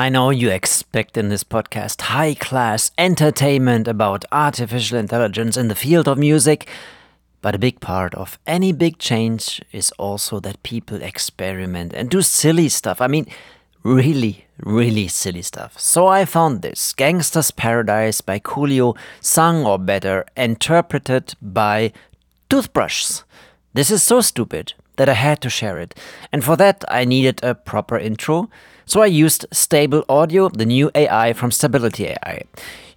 I know you expect in this podcast high class entertainment about artificial intelligence in the field of music, but a big part of any big change is also that people experiment and do silly stuff. I mean, really, really silly stuff. So I found this Gangsta's Paradise by Coolio, sung or better, interpreted by Toothbrushes. This is so stupid that I had to share it, and for that I needed a proper intro. So I used Stable Audio, the new AI from Stability AI.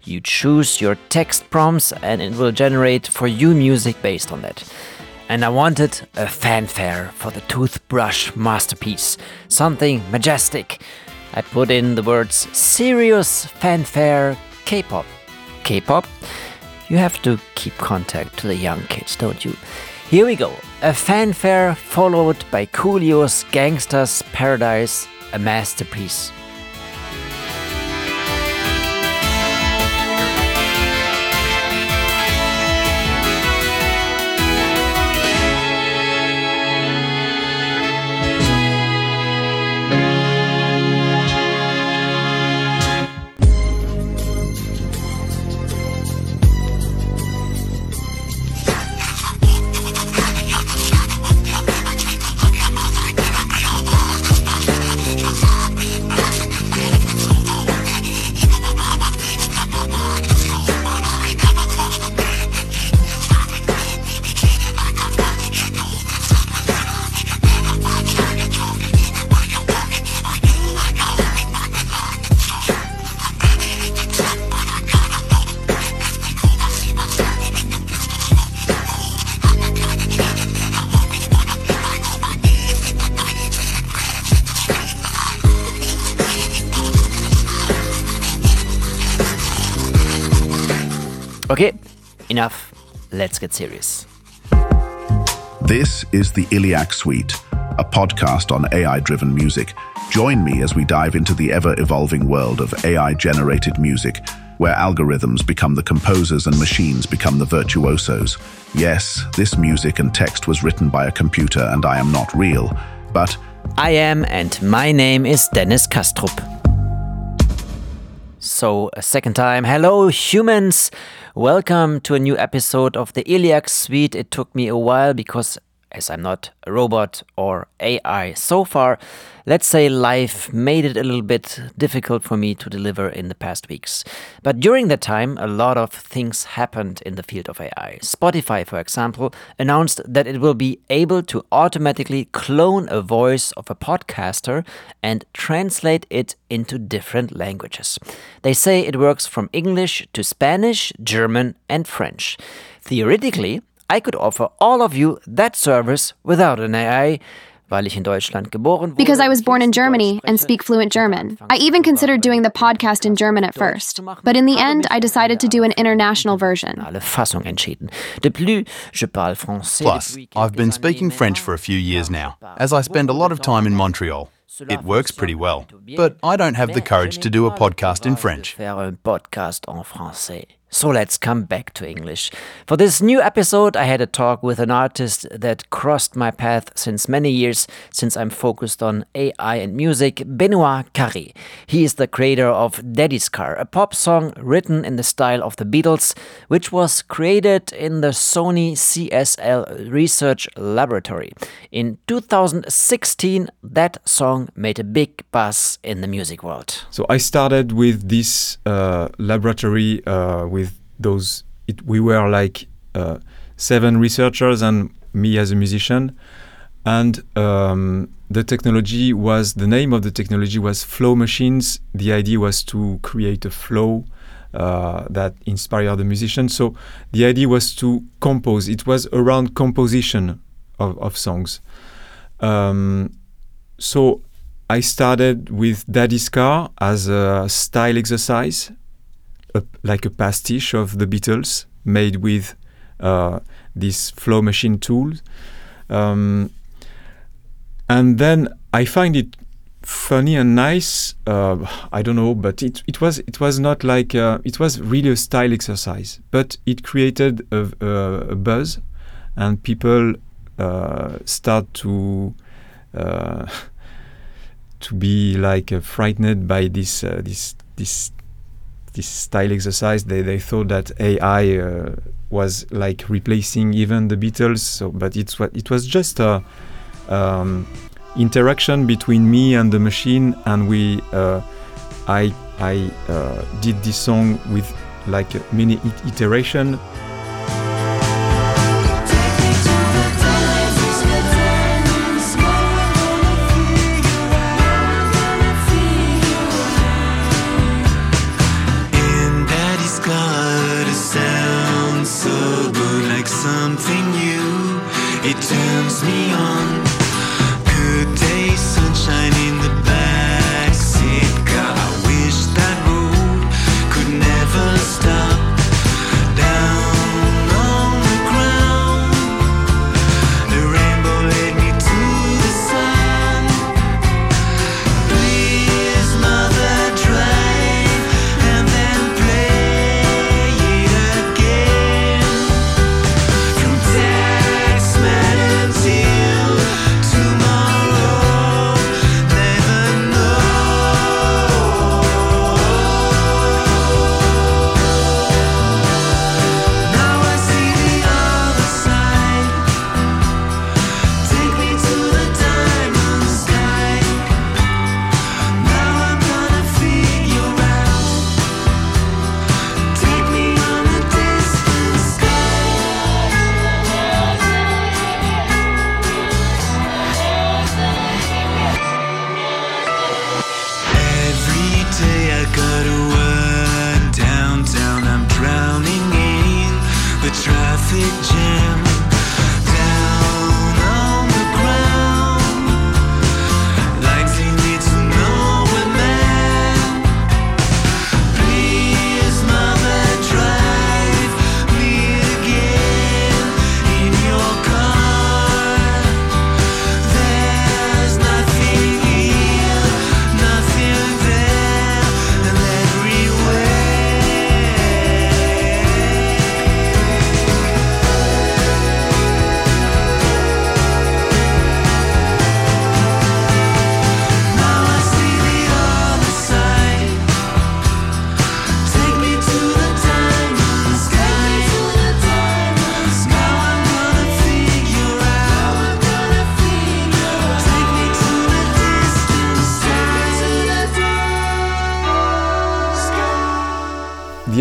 You choose your text prompts and it will generate for you music based on that. And I wanted a fanfare for the toothbrush masterpiece, something majestic. I put in the words serious fanfare K pop. K pop? You have to keep contact to the young kids, don't you? Here we go. A fanfare followed by Coolio's Gangsta's Paradise a masterpiece. Let's get serious. This is the Illiac Suite, a podcast on AI driven music. Join me as we dive into the ever evolving world of AI generated music, where algorithms become the composers and machines become the virtuosos. Yes, this music and text was written by a computer and I am not real, but I am, and my name is Dennis Kastrup. So, a second time, hello humans! Welcome to a new episode of the Illiac Suite. It took me a while because, as I'm not a robot or AI so far, let's say life made it a little bit difficult for me to deliver in the past weeks. But during that time, a lot of things happened in the field of AI. Spotify, for example, announced that it will be able to automatically clone a voice of a podcaster and translate it into different languages. They say it works from English to Spanish, German, and French. Theoretically, I could offer all of you that service without an AI. Weil ich in Deutschland geboren wurde, Because I was born in Germany and speak fluent German. I even considered doing the podcast in German at first. But in the end, I decided to do an international version. alle Fassung entschieden. De plus, je parle français. Plus, I've been speaking French for a few years now, as I spend a lot of time in Montreal. It works pretty well, but I don't have the courage to do a podcast in French. So let's come back to English. For this new episode, I had a talk with an artist that crossed my path since many years, since I'm focused on AI and music, Benoit Carré. He is the creator of Daddy's Car, a pop song written in the style of the Beatles, which was created in the Sony CSL Research Laboratory. In 2016, that song made a big buzz in the music world. So I started with this uh, laboratory uh, with those. It, we were like uh, seven researchers and me as a musician, and um, the technology was the name of the technology was flow machines. The idea was to create a flow. Uh, that inspired the musician. So the idea was to compose. It was around composition of, of songs. Um, so I started with Daddy's Car as a style exercise, a, like a pastiche of the Beatles made with uh, this flow machine tool. Um, and then I find it funny and nice. Uh, I don't know, but it, it was it was not like uh, it was really a style exercise, but it created a, a, a buzz, and people uh, start to uh, to be like uh, frightened by this uh, this this this style exercise. They they thought that AI uh, was like replacing even the Beatles. So, but it's what it was just a um, interaction between me and the machine, and we uh, I I uh, did this song with like it- iteration.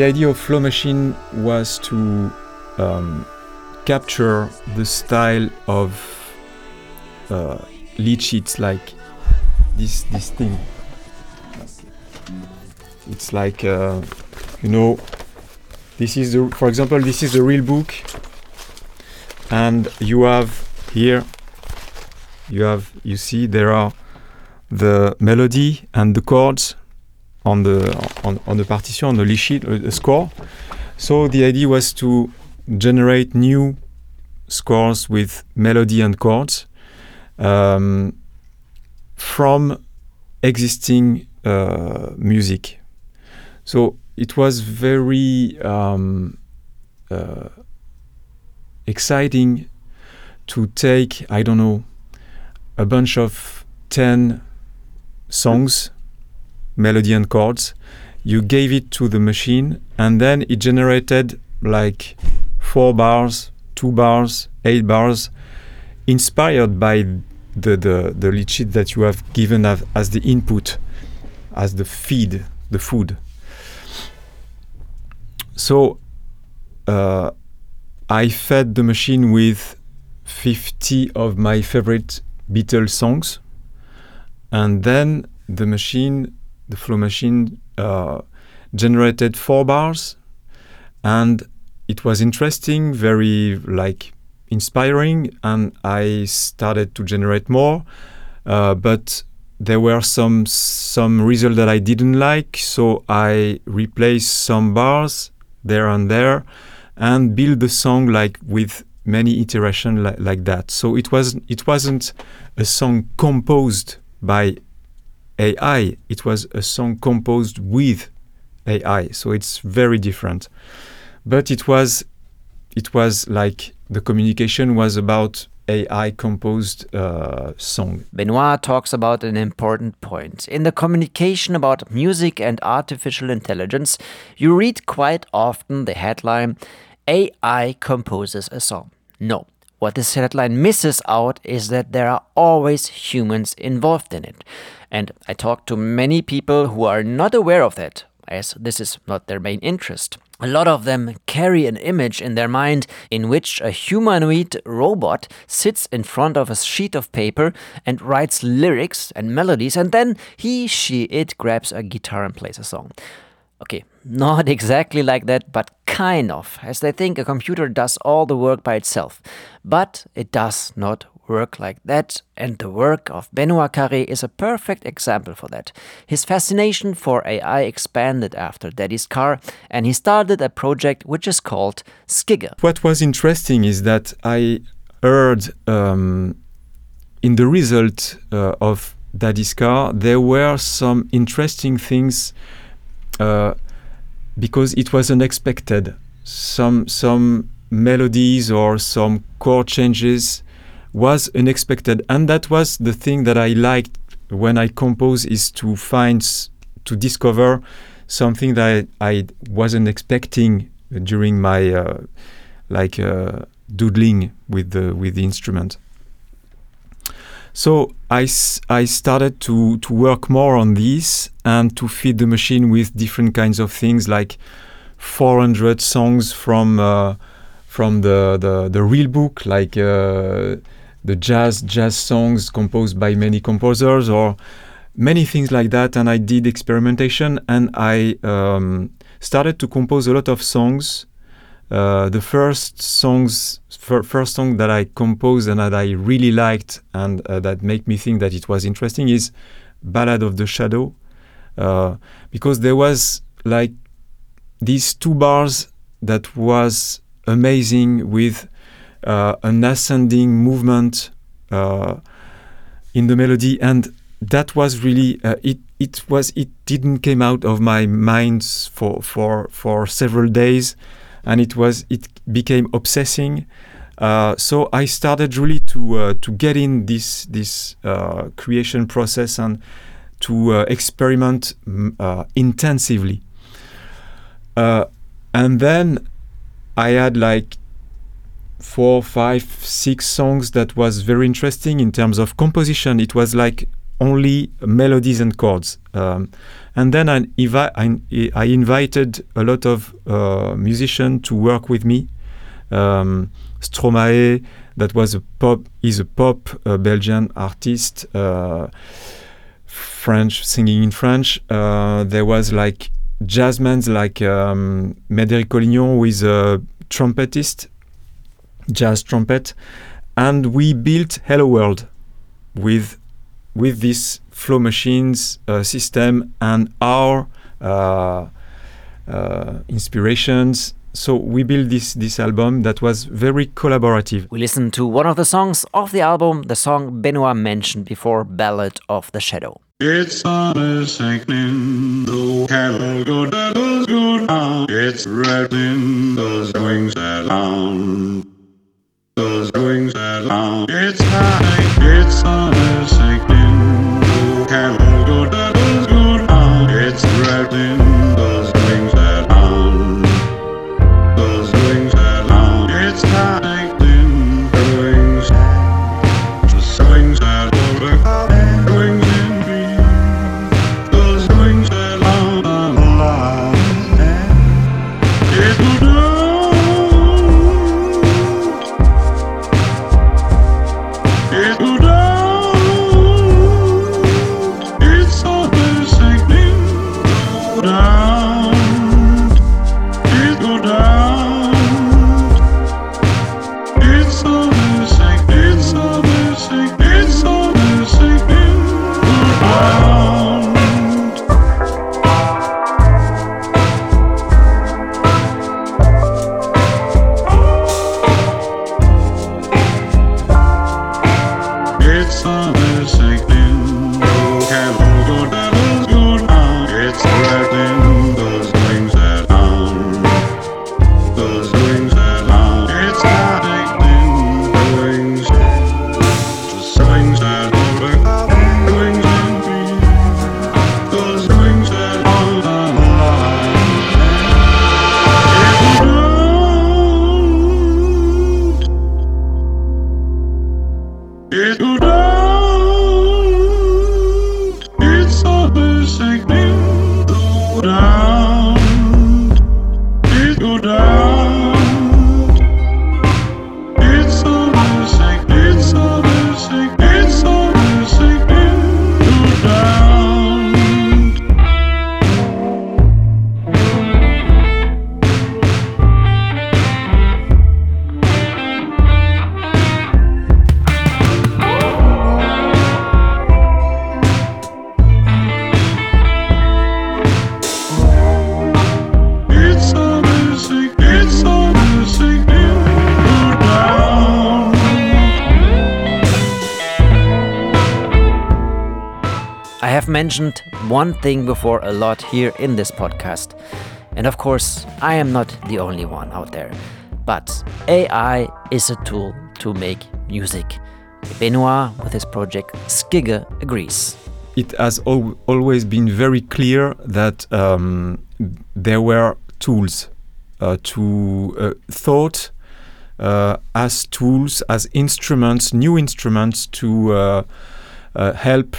The idea of Flow Machine was to um, capture the style of uh, lead sheets, like this this thing. It's like uh, you know, this is the for example, this is the real book, and you have here, you have you see there are the melody and the chords on the on, on the partition on the lead uh, score. So the idea was to generate new scores with melody and chords um, from existing uh, music. So it was very um, uh, exciting to take i don't know a bunch of 10 songs melody and chords. You gave it to the machine, and then it generated like four bars, two bars, eight bars, inspired by the the, the lead sheet that you have given as, as the input, as the feed, the food. So uh, I fed the machine with 50 of my favorite Beatles songs, and then the machine the flow machine uh, generated four bars and it was interesting very like inspiring and i started to generate more uh, but there were some some results that i didn't like so i replaced some bars there and there and build the song like with many iteration li- like that. So it was it wasn't a song composed by AI. It was a song composed with AI, so it's very different. But it was, it was like the communication was about AI composed uh, song. Benoit talks about an important point. In the communication about music and artificial intelligence, you read quite often the headline AI composes a song. No. What this headline misses out is that there are always humans involved in it. And I talk to many people who are not aware of that, as this is not their main interest. A lot of them carry an image in their mind in which a humanoid robot sits in front of a sheet of paper and writes lyrics and melodies, and then he, she, it grabs a guitar and plays a song. Okay, not exactly like that, but kind of, as they think a computer does all the work by itself. But it does not work like that, and the work of Benoit Carré is a perfect example for that. His fascination for AI expanded after Daddy's Car, and he started a project which is called Skygge. What was interesting is that I heard um, in the result uh, of Daddy's Car, there were some interesting things uh, because it was unexpected. Some some melodies or some chord changes was unexpected and that was the thing that i liked when i compose is to find to discover something that i, I wasn't expecting during my uh, like uh, doodling with the with the instrument so I, I started to, to work more on this and to feed the machine with different kinds of things like 400 songs from uh, from the, the, the real book like uh, the jazz jazz songs composed by many composers or many things like that. And i did experimentation and i um, started to compose a lot of songs uh, the first songs fir- first song that i composed and that i really liked and uh, that made me think that it was interesting is ballad of the shadow uh, because there was like these two bars that was amazing with uh, an ascending movement uh, in the melody, and that was really it. It was it didn't came out of my mind for for for several days, and it was it became obsessing. Uh, so I started really to uh, to get in this this uh, creation process and to experiment mm, intensively. Uh and then I had like four, five, six songs that was very interesting in terms of composition. It was like only melodies and chords. Um, and then I, I, I, invited a lot of uh, musicians to work with me. Um, Stromae, that was a pop, is a pop uh, Belgian artist, uh, French, singing in French. Uh, there was like jazzmen like um, Médéric Collignon, who is a trumpetist jazz trumpet, and we built Hello World with with this flow machines uh, system and our uh, uh, inspirations. So we built this this album that was very collaborative. We listened to one of the songs of the album, the song Benoit mentioned before, "Ballad of the Shadow." It's summer sinking, the cattle go go down. It's rattling those wings around. Those wings along. It's high, it's summer sinking. Mentioned one thing before a lot here in this podcast. And of course, I am not the only one out there. But AI is a tool to make music. Benoit, with his project Skygge, agrees. It has al always been very clear that um, there were tools uh, to uh, thought uh, as tools, as instruments, new instruments to uh, uh, help,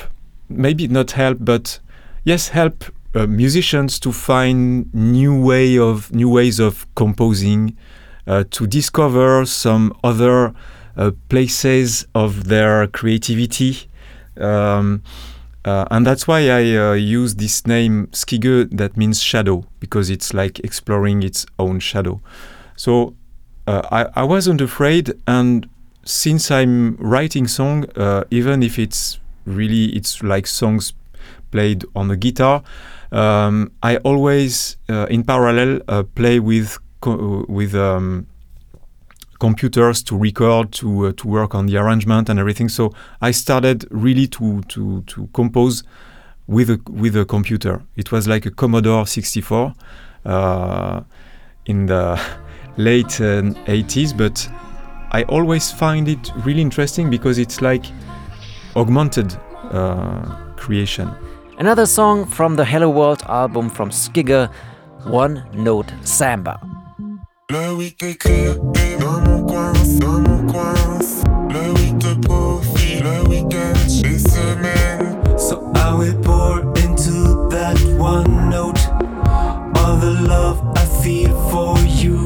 maybe not help, but yes, help uh, musicians to find new way of new ways of composing, to discover some other places of their creativity. Um, uh, and that's why I uh, use this name Skygge that means shadow because it's like exploring its own shadow. So uh, I, I, wasn't afraid, and since I'm writing song, uh, even if it's really it's like songs played on a guitar, um, I always uh, in parallel uh, play with with um, computers to record, to uh, to work on the arrangement and everything. So I started really to to to compose with a with a computer. It was like a Commodore 64 uh, in the late uh, 80s, but I always find it really interesting because it's like augmented uh, creation. Another song from the Hello World album from Skygge, One Note Samba. So I will pour into that one note. All the love I feel for you.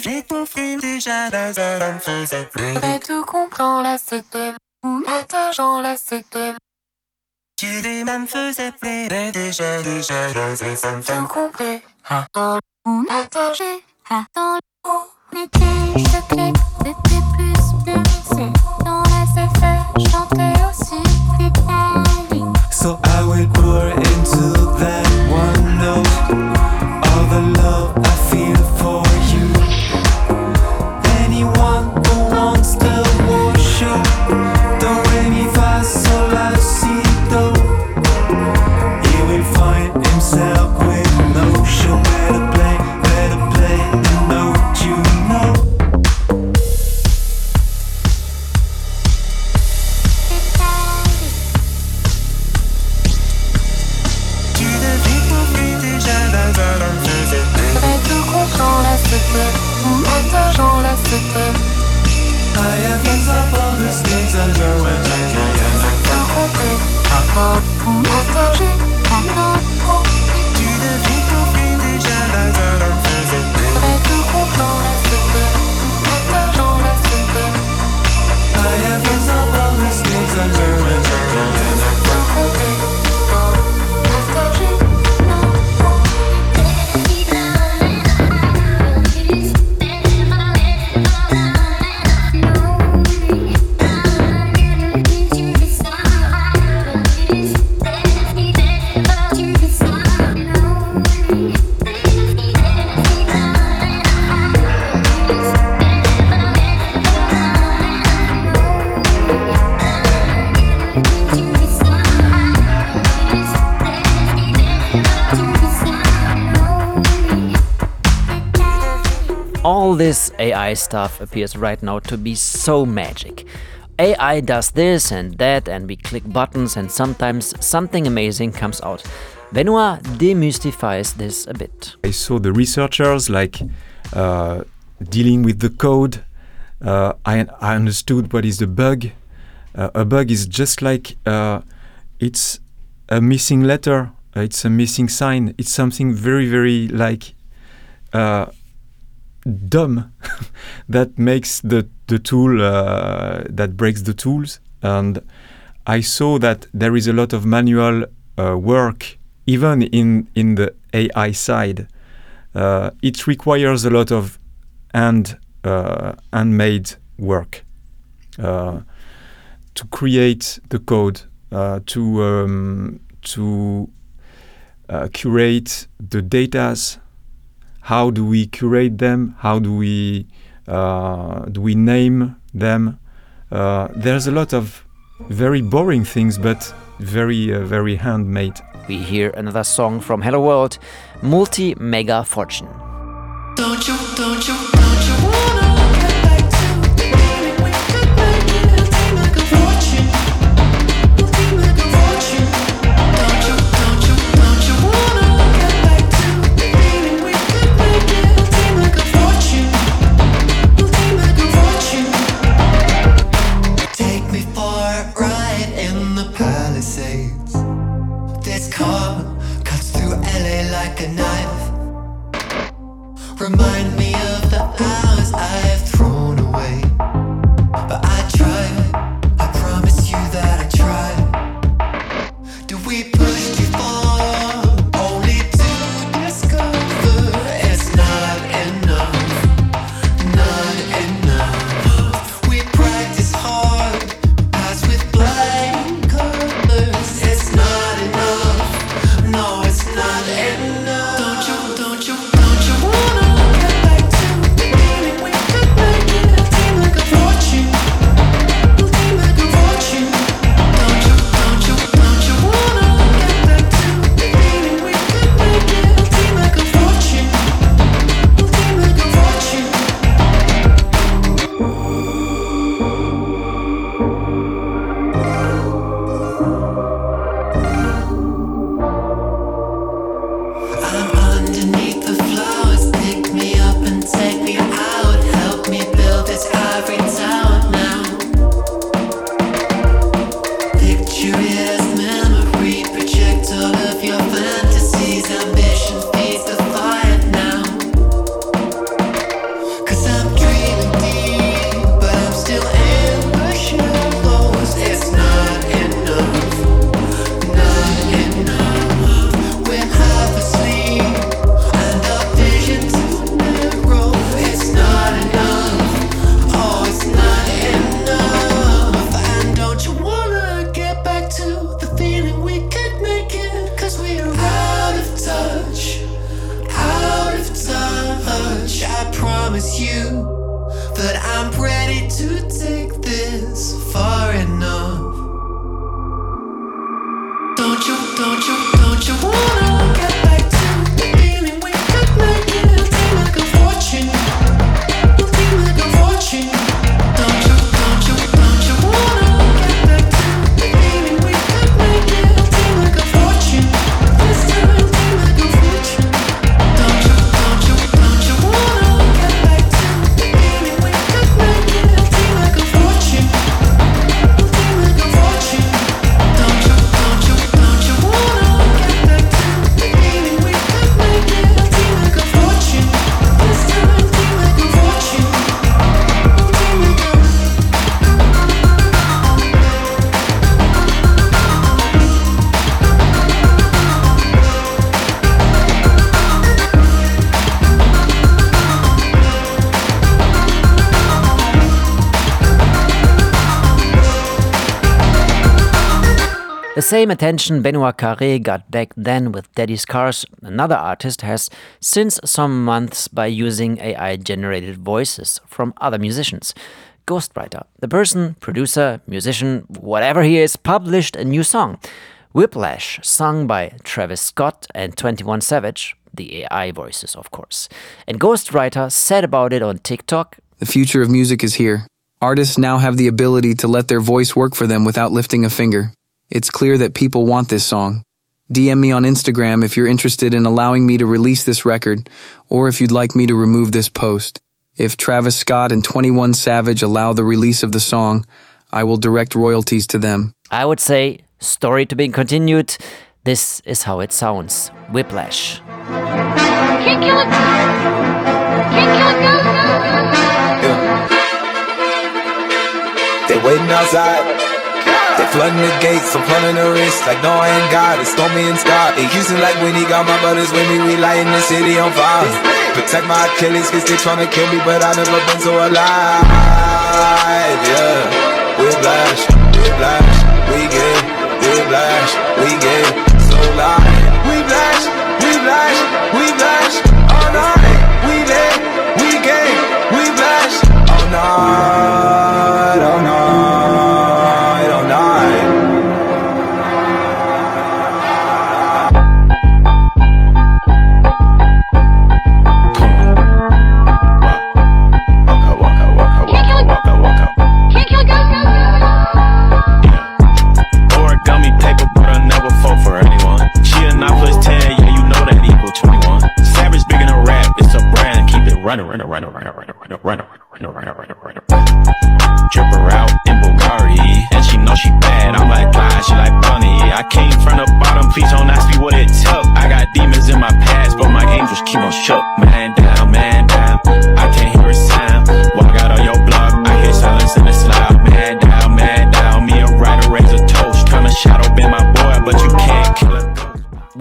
j'ai déjà la ça me faisait. Mais tout comprends la ou la c'était. Tu dis même faisait plus, mais déjà déjà me ah. Attends, ou attends, ou je c'était plus c'est. Dans la chanter aussi, c'est So I will pour into AI stuff appears right now to be so magic. AI does this and that, and we click buttons, and sometimes something amazing comes out. Benoit demystifies this a bit. I saw the researchers like uh, dealing with the code. Uh, I, I, understood what is a bug. Uh, a bug is just like uh, it's a missing letter, it's a missing sign. It's something very, very like uh, dumb that makes the the tool uh, that breaks the tools and I saw that there is a lot of manual uh, work even in in the AI side uh, it requires a lot of hand uh, handmade work uh, to create the code, uh, to um, to curate the datas. How do we curate them? How do we uh, do we name them? Uh, there's a lot of very boring things, but very uh, very handmade. We hear another song from Hello World, Multi Mega Fortune. Don't you, don't you, a knife. Remind me of The same attention Benoit Carré got back then with Daddy's Cars, another artist, has since some months by using AI generated voices from other musicians. Ghostwriter, the person, producer, musician, whatever he is, published a new song. Whiplash, sung by Travis Scott and 21 Savage, the AI voices, of course. And Ghostwriter said about it on TikTok The future of music is here. Artists now have the ability to let their voice work for them without lifting a finger. It's clear that people want this song. DM me on Instagram if you're interested in allowing me to release this record, or if you'd like me to remove this post. If Travis Scott and 21 Savage allow the release of the song, I will direct royalties to them. I would say, story to be continued. This is how it sounds Whiplash. Can't kill it. Can't kill it. Go. They waiting outside. Flooding the gates, I'm pulling the wrist like no I ain't got it. Stormy and Scott. In Houston like when he got my brothers with me, we lighting the city on fire. Protect my Achilles, cause they tryna kill me, but I never been so alive. Yeah. whiplash, whiplash, we blast, we get whiplash, we get so loud.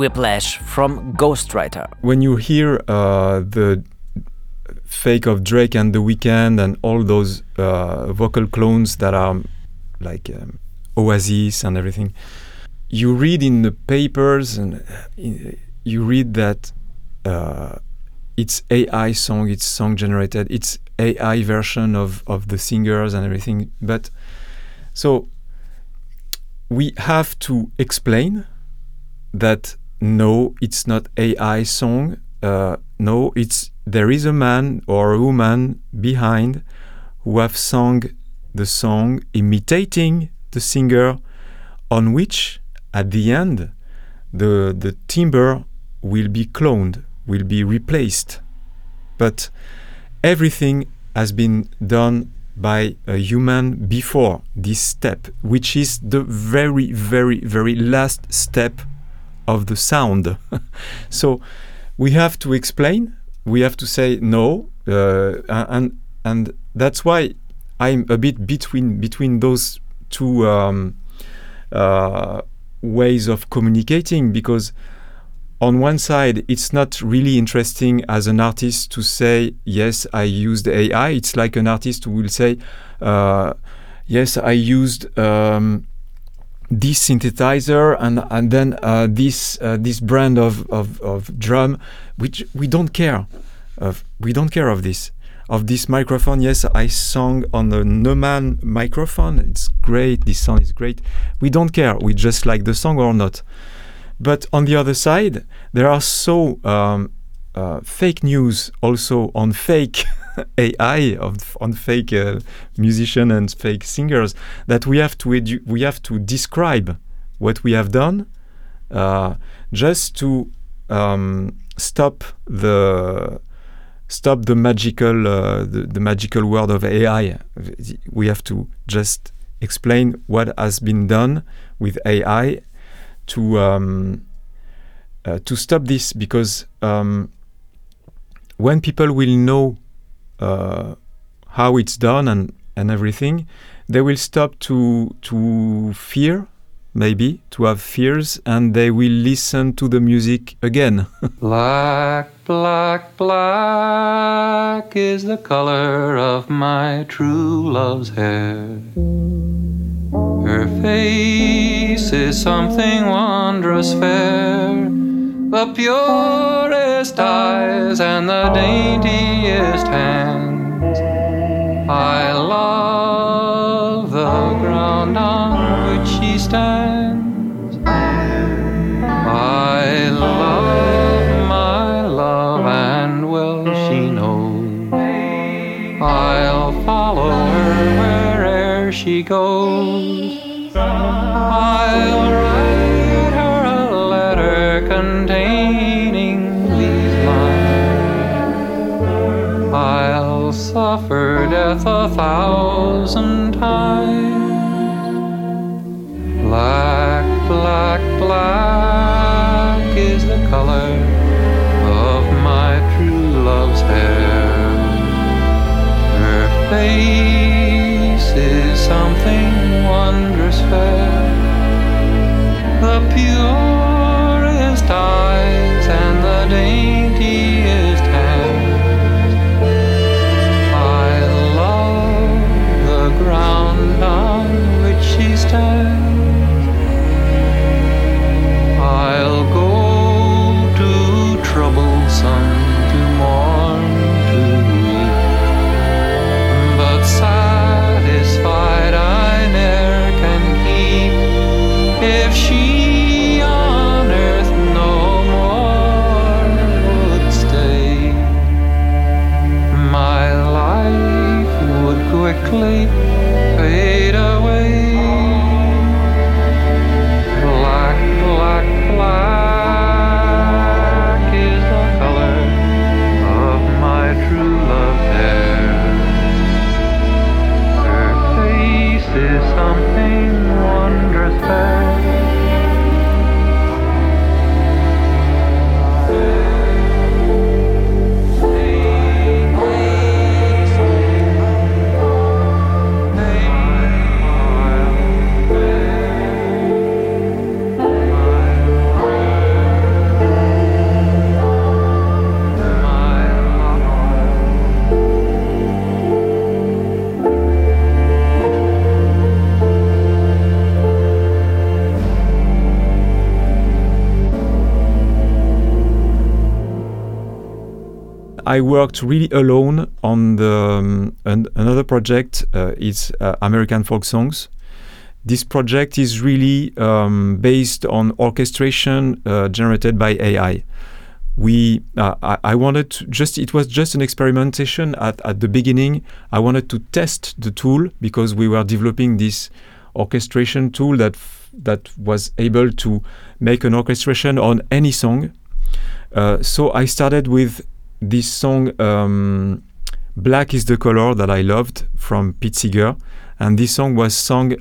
Whiplash from Ghostwriter. when you hear uh, the fake of Drake and The Weeknd and all those uh, vocal clones that are like um, Oasis and everything, you read in the papers and uh, you read that uh, it's AI song, it's song generated, it's AI version of, of the singers and everything. But so we have to explain that no, it's not AI song. Uh, no, it's there is a man or a woman behind who have sung the song imitating the singer, on which at the end the the timbre will be cloned, will be replaced. But everything has been done by a human before this step, which is the very, very, very last step of the sound. so we have to explain. We have to say no, uh, and and that's why I'm a bit between between those two um, uh, ways of communicating because on one side, it's not really interesting as an artist to say, yes, I used AI. It's like an artist who will say, uh, yes, I used um, this synthesizer and, and then uh, this, uh, this brand of, of, of drum, which we don't care. Of, we don't care of this. Of this microphone, yes, I sung on the Neumann microphone. It's great. This sound is great. We don't care. We just like the song or not. But on the other side, there are so um, uh, fake news also on fake AI, of, on fake uh, musician and fake singers that we have to edu- we have to describe what we have done, uh, just to um, stop the stop the magical uh, the, the magical world of AI. We have to just explain what has been done with AI to um, uh, to stop this because um, when people will know uh, how it's done and and everything, they will stop to to fear maybe to have fears and they will listen to the music again. Black, black, black is the color of my true love's hair. Her face is something wondrous fair, the purest eyes and the daintiest hands. I love the ground on which she stands. I love my love, and well she knows. I'll follow her where'er she goes. I'll containing these lines. I'll suffer death a thousand times. Black, black, black is the color of my true love's hair. Her face is something wondrous fair. The purest star I worked really alone on the um, an, another project. Uh, it's uh, American folk songs. This project is really um, based on orchestration uh, generated by AI. We, uh, I, I, wanted to just, it was just an experimentation at, at the beginning. I wanted to test the tool because we were developing this orchestration tool that that was able to make an orchestration on any song. Uh, so I started with this song, um, Black is the Color, that I loved from Pete Seeger. And this song was sung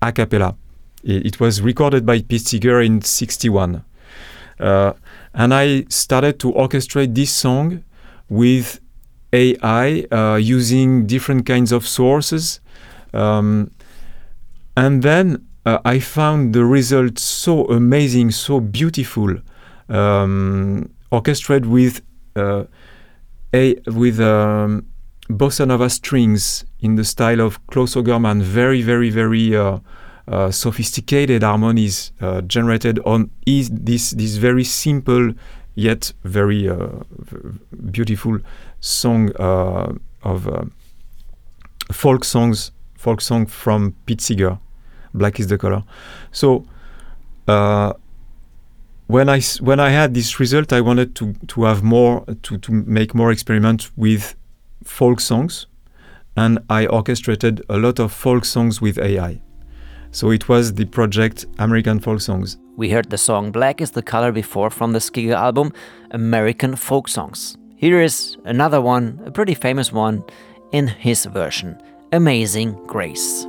a cappella. It, it was recorded by Pete Seeger in 61. Uh, and I started to orchestrate this song with AI uh, using different kinds of sources. Um, and then uh, I found the result so amazing, so beautiful, um, orchestrated with uh, a with um, bossa nova strings in the style of Claus Ogerman, very, very, very uh, uh sophisticated harmonies uh, generated on is this this very simple yet very uh, beautiful song of folk songs, folk song from Pete Seeger black is the color. So uh, when I when I had this result, I wanted to to have more to to make more experiments with folk songs, and I orchestrated a lot of folk songs with AI. So it was the project American Folk Songs. We heard the song Black is the Color before from the Skygge album American Folk Songs. Here is another one, a pretty famous one, in his version Amazing Grace.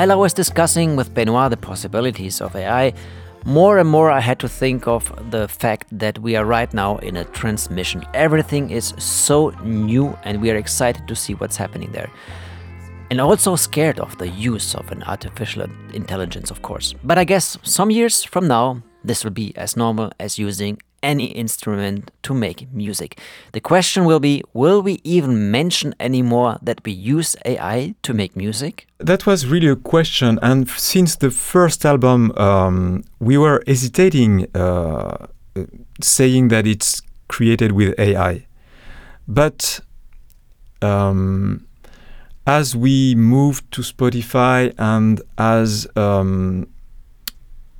While I was discussing with Benoit the possibilities of AI, more and more I had to think of the fact that we are right now in a transmission. Everything is so new and we are excited to see what's happening there. And also scared of the use of an artificial intelligence, of course. But I guess some years from now, this will be as normal as using any instrument to make music. The question will be will we even mention anymore that we use AI to make music? That was really a question. And since the first album, um, we were hesitating uh, saying that it's created with AI. But um, as we moved to Spotify and as um,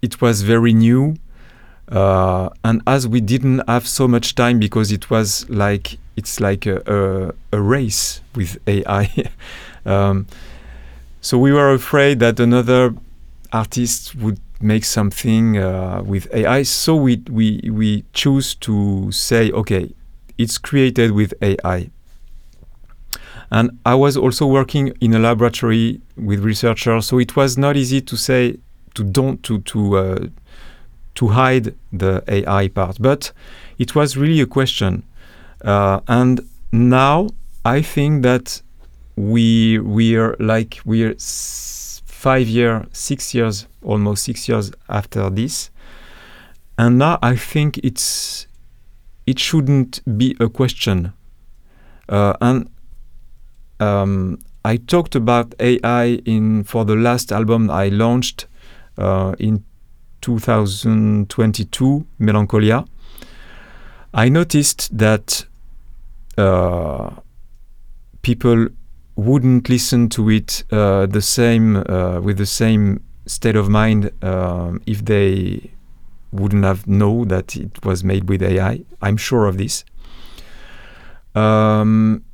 it was very new, uh, and as we didn't have so much time because it was like it's like a, a, a race with AI. um, so we were afraid that another artist would make something uh, with AI. So we we we choose to say, okay, it's created with AI. And I was also working in a laboratory with researchers, so it was not easy to say to don't to to uh, to hide the AI part. But it was really a question. Uh, and now I think that we we are like we're five year, six years, almost six years after this, and now I think it's it shouldn't be a question. Uh, and um, I talked about AI in for the last album I launched uh, in 2022, Melancholia, I noticed that uh, people wouldn't listen to it uh, the same uh, with the same state of mind um, if they wouldn't have know that it was made with AI. I'm sure of this. Um,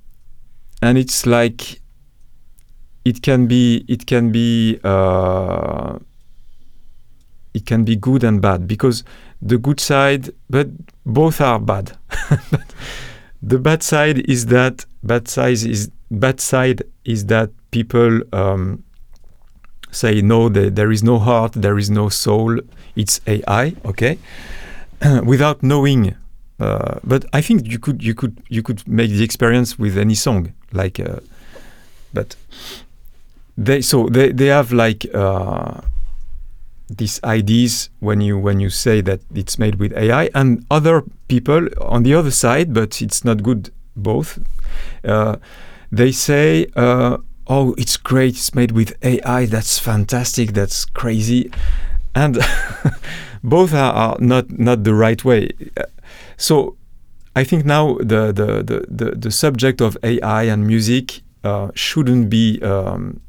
and it's like it can be it can be uh, it can be good and bad because the good side, but both are bad. the bad side is that bad side is bad side is that people um, say no, there, there is no heart, there is no soul. It's AI, okay, without knowing. Uh, but I think you could you could you could make the experience with any song, like, uh, but they so they they have like. Uh, these ideas when you when you say that it's made with AI and other people on the other side, but it's not good both. Uh, they say, uh, "Oh, it's great! It's made with AI. That's fantastic. That's crazy," and both are, are, not not the right way. So, I think now the the the the, the subject of AI and music uh, shouldn't be um,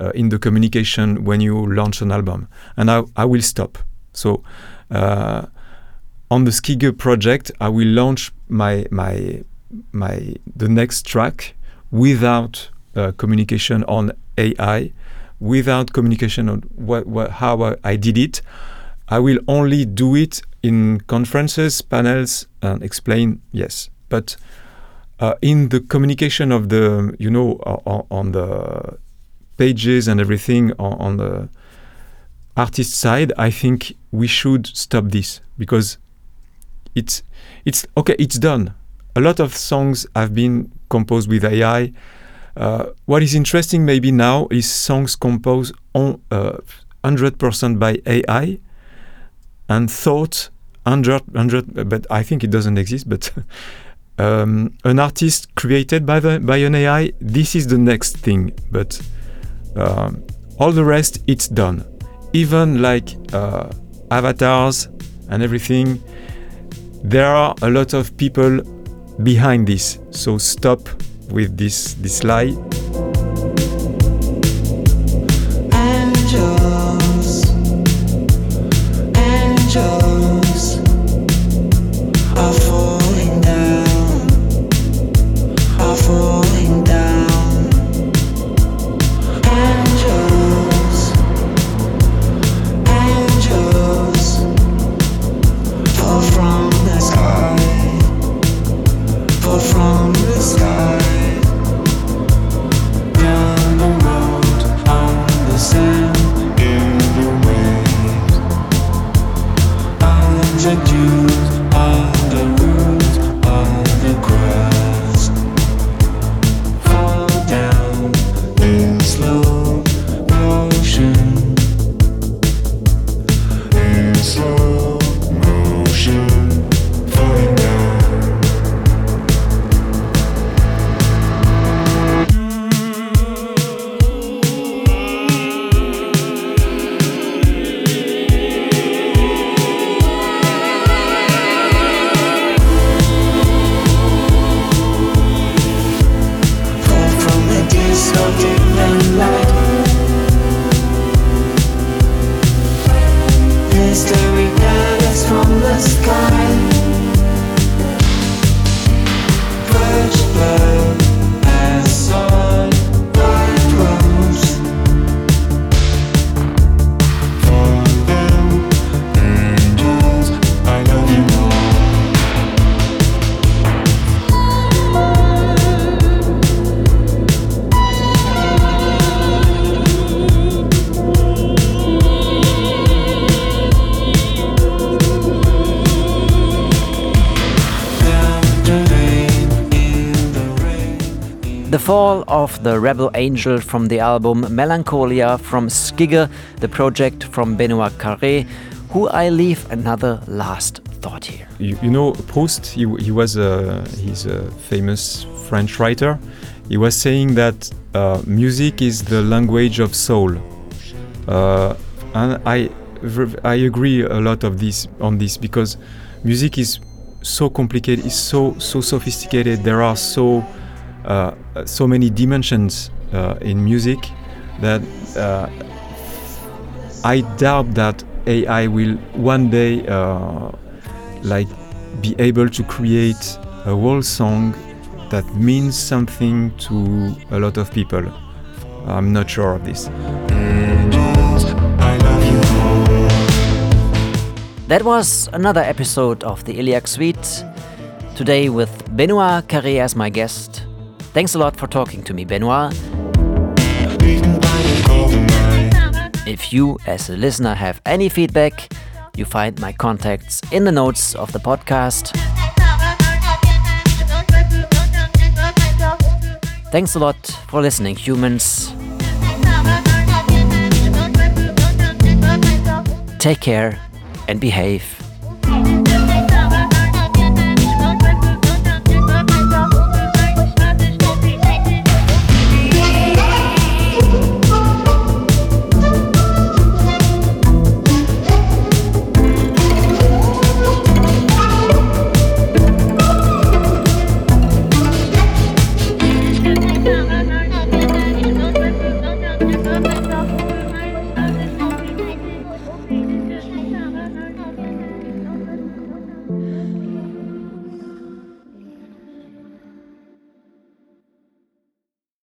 uh, in the communication when you launch an album. And I, I will stop. So uh, on the Skygge project, I will launch my my my the next track without uh, communication on AI, without communication on what, what how I, I did it. I will only do it in conferences, panels, and explain. Yes, but uh, in the communication of the you know on, on the pages and everything on, on the artist side, I think we should stop this because it's it's okay. It's done. A lot of songs have been composed with AI. Uh, what is interesting maybe now is songs composed on uh, 100% by AI and thought 100, 100 but I think it doesn't exist, but um, an artist created by, the, by an AI, this is the next thing. But um, all the rest, it's done. Even like uh, avatars and everything, there are a lot of people behind this. So stop with this this lie. Fall of the rebel angel from the album Melancholia from Skygge, the project from Benoit Carré, who I leave another last thought here. You, you know, Proust, he, he was a, he's a famous French writer. He was saying that uh, music is the language of soul. Uh, and I, I agree a lot of this on this because music is so complicated, it's so so sophisticated. There are so uh, so many dimensions uh, in music that uh, I doubt that AI will one day uh, like be able to create a whole song that means something to a lot of people. I'm not sure of this. That was another episode of the Illiac Suite. Today with Benoit Carré as my guest. Thanks a lot for talking to me, Benoit. If you, as a listener, have any feedback, you find my contacts in the notes of the podcast. Thanks a lot for listening, humans. Take care and behave.